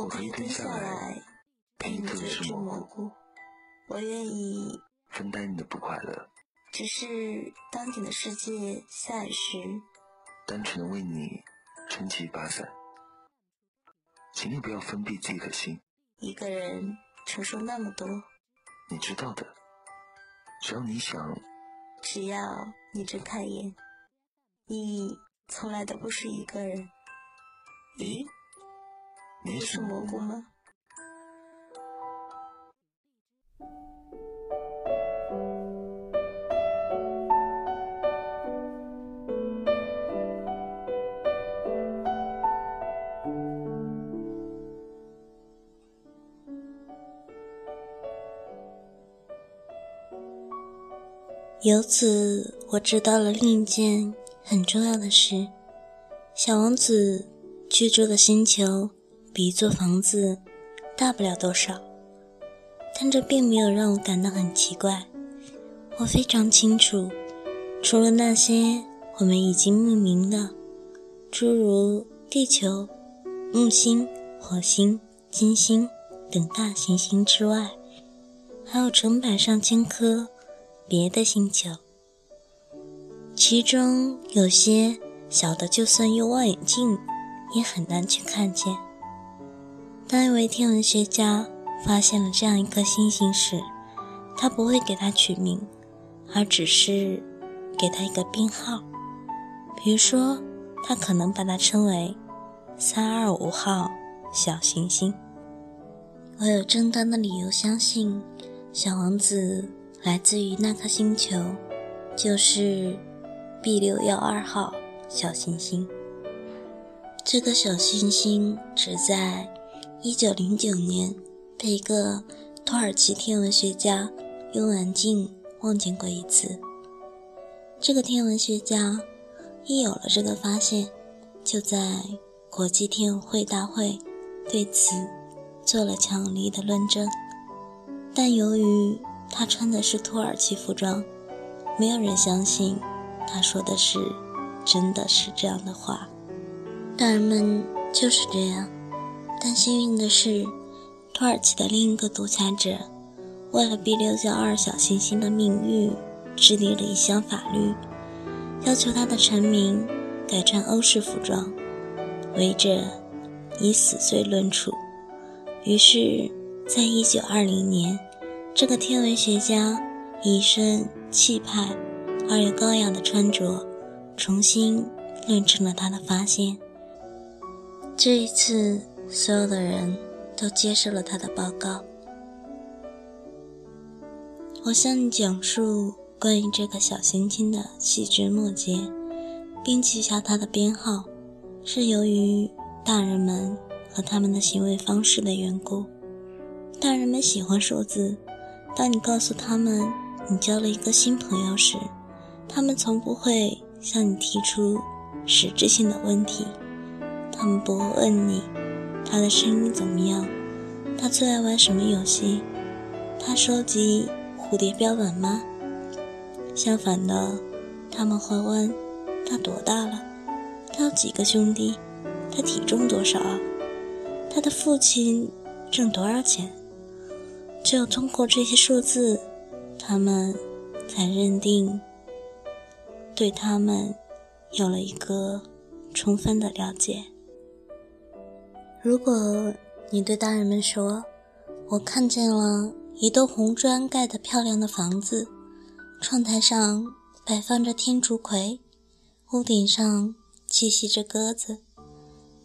我可以蹲下来陪你做只蘑菇，我愿意分担你的不快乐。只是当你的世界下雨时，单纯的为你撑起一把伞。请你不要封闭自己的心，一个人承受那么多，你知道的。只要你想，只要你睁开眼，你从来都不是一个人。咦？你是蘑菇吗？由此，我知道了另一件很重要的事：小王子居住的星球比一座房子大不了多少。但这并没有让我感到很奇怪。我非常清楚，除了那些我们已经命名的，诸如地球、木星、火星、金星等大行星之外，还有成百上千颗。别的星球，其中有些小的，就算用望远镜也很难去看见。当一位天文学家发现了这样一颗星星时，他不会给它取名，而只是给它一个编号。比如说，他可能把它称为“三二五号小行星”。我有正当的理由相信，小王子。来自于那颗星球，就是 B 六幺二号小行星。这个小行星只在1909年被一个土耳其天文学家用望镜望见过一次。这个天文学家一有了这个发现，就在国际天文会大会对此做了强力的论证，但由于他穿的是土耳其服装，没有人相信他说的是真的是这样的话。大人们就是这样，但幸运的是，土耳其的另一个独裁者为了 B 六幺二小行星的命运，制定了一项法律，要求他的臣民改穿欧式服装，违者以死罪论处。于是，在一九二零年。这个天文学家以一身气派而又高雅的穿着，重新论证了他的发现。这一次，所有的人都接受了他的报告。我向你讲述关于这个小行星的细枝末节，并记下它的编号，是由于大人们和他们的行为方式的缘故。大人们喜欢数字。当你告诉他们你交了一个新朋友时，他们从不会向你提出实质性的问题。他们不会问你他的声音怎么样，他最爱玩什么游戏，他收集蝴蝶标本吗？相反的，他们会问他多大了，他有几个兄弟，他体重多少，他的父亲挣多少钱。只有通过这些数字，他们才认定对他们有了一个充分的了解。如果你对大人们说：“我看见了一栋红砖盖的漂亮的房子，窗台上摆放着天竺葵，屋顶上栖息着鸽子。”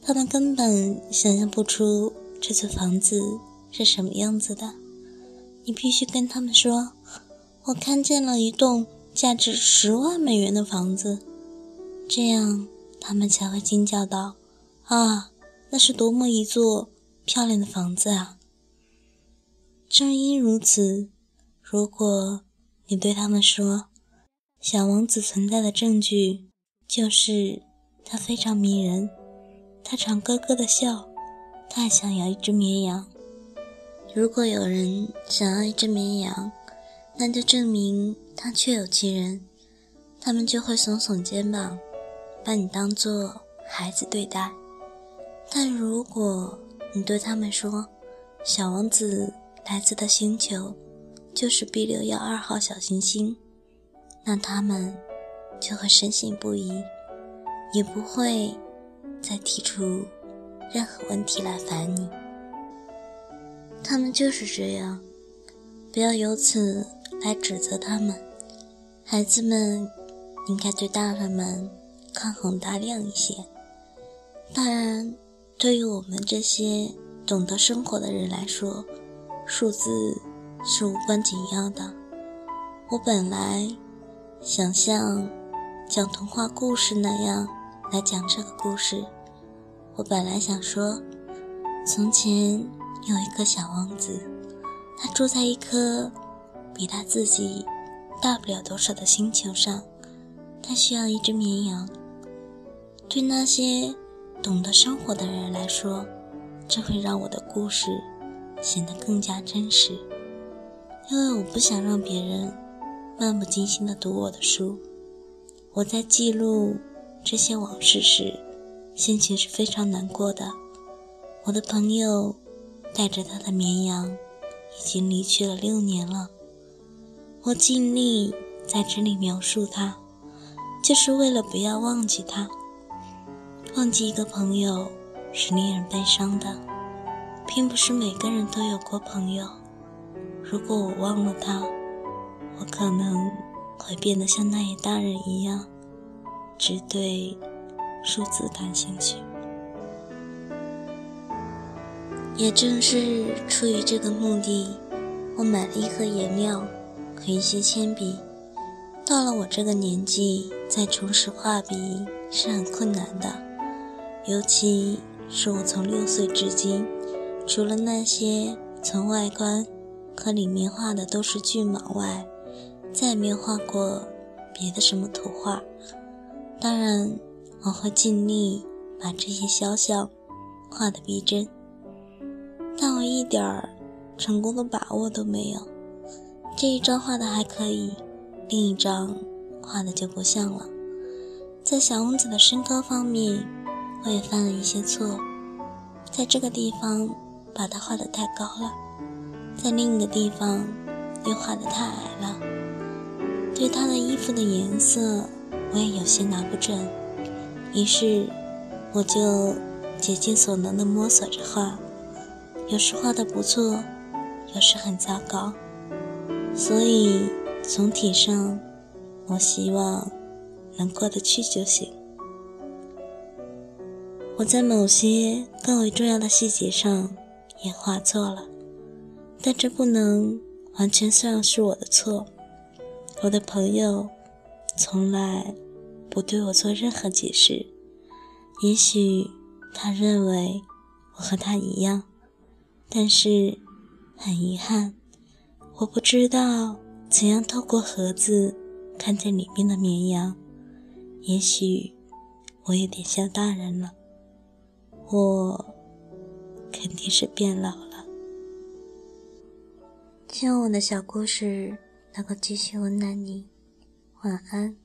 他们根本想象不出这座房子是什么样子的。你必须跟他们说，我看见了一栋价值十万美元的房子，这样他们才会惊叫道：“啊，那是多么一座漂亮的房子啊！”正因如此，如果你对他们说，小王子存在的证据就是他非常迷人，他常咯咯的笑，他还想要一只绵羊。如果有人想要一只绵羊，那就证明他确有其人，他们就会耸耸肩膀，把你当做孩子对待。但如果你对他们说，小王子来自的星球就是 B 六幺二号小行星，那他们就会深信不疑，也不会再提出任何问题来烦你。他们就是这样，不要由此来指责他们。孩子们应该对大人们宽宏大量一些。当然。对于我们这些懂得生活的人来说，数字是无关紧要的。我本来想像讲童话故事那样来讲这个故事。我本来想说，从前有一个小王子，他住在一颗比他自己大不了多少的星球上，他需要一只绵羊。对那些。懂得生活的人来说，这会让我的故事显得更加真实，因为我不想让别人漫不经心地读我的书。我在记录这些往事时，心情是非常难过的。我的朋友带着他的绵羊已经离去了六年了。我尽力在这里描述他，就是为了不要忘记他。忘记一个朋友是令人悲伤的，并不是每个人都有过朋友。如果我忘了他，我可能会变得像那些大人一样，只对数字感兴趣。也正是出于这个目的，我买了一盒颜料和一些铅笔。到了我这个年纪，再重拾画笔是很困难的。尤其是我从六岁至今，除了那些从外观和里面画的都是骏马外，再也没有画过别的什么图画。当然，我会尽力把这些肖像画得逼真，但我一点儿成功的把握都没有。这一张画的还可以，另一张画的就不像了。在小王子的身高方面。我也犯了一些错，在这个地方把它画得太高了，在另一个地方又画得太矮了。对他的衣服的颜色，我也有些拿不准，于是我就竭尽所能地摸索着画，有时画得不错，有时很糟糕。所以总体上，我希望能过得去就行。我在某些更为重要的细节上也画错了，但这不能完全算是我的错。我的朋友从来不对我做任何解释，也许他认为我和他一样，但是很遗憾，我不知道怎样透过盒子看见里面的绵羊。也许我有点像大人了。我肯定是变老了。希望我的小故事能够继续温暖你。晚安。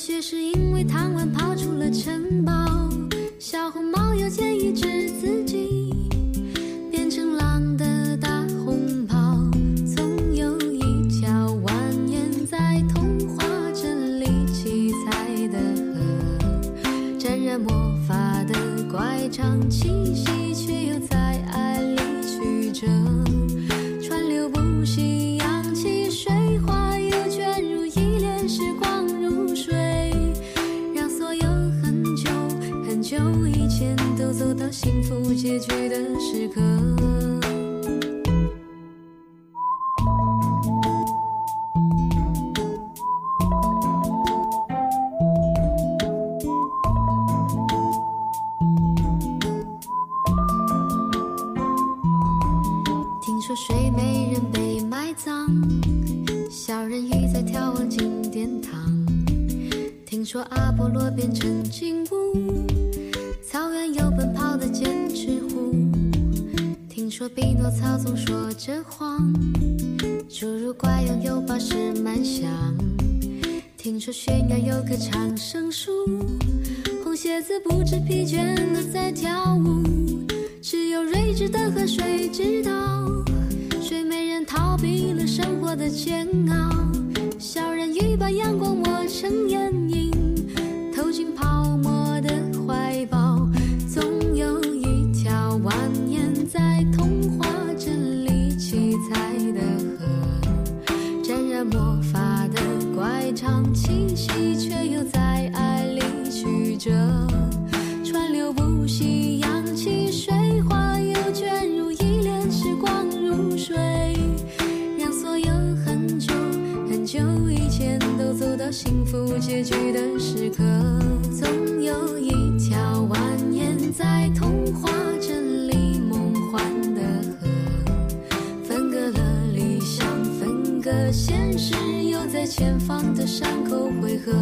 白雪是因为贪玩跑出了城堡，小红帽又建议治自己很久以前都走到幸福结局的时刻。听说睡美人被埋葬小人鱼在眺望金殿堂。听说阿波罗变成金乌草原有奔跑的剑齿虎。听说匹诺曹总说着谎，侏儒怪拥有宝石满箱。听说悬崖有棵长生树，红鞋子不知疲倦的在跳舞。只有睿智的河水知道，睡美人逃避了生活的煎熬。小人鱼把阳光抹成眼影，气息，却又在爱里曲折，川流不息，扬起水花，又卷入一帘时光如水，让所有很久很久以前都走到幸福结局的时刻。总有一条蜿蜒在童话镇里梦幻的河，分隔了理想，分隔现实，在前方的山口汇合。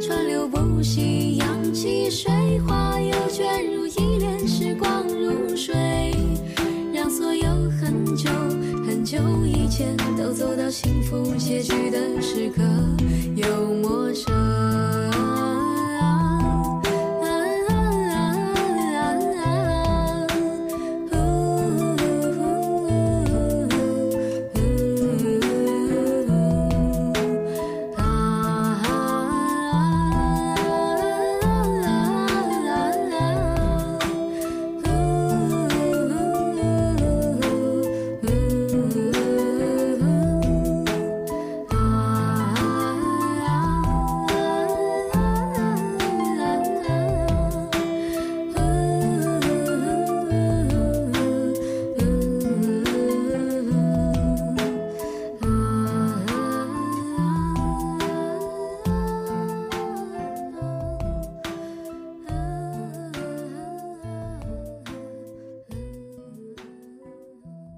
川流不息，扬起水花，又卷入一帘时光如水，让所有很久很久以前都走到幸福结局的时刻，又陌生。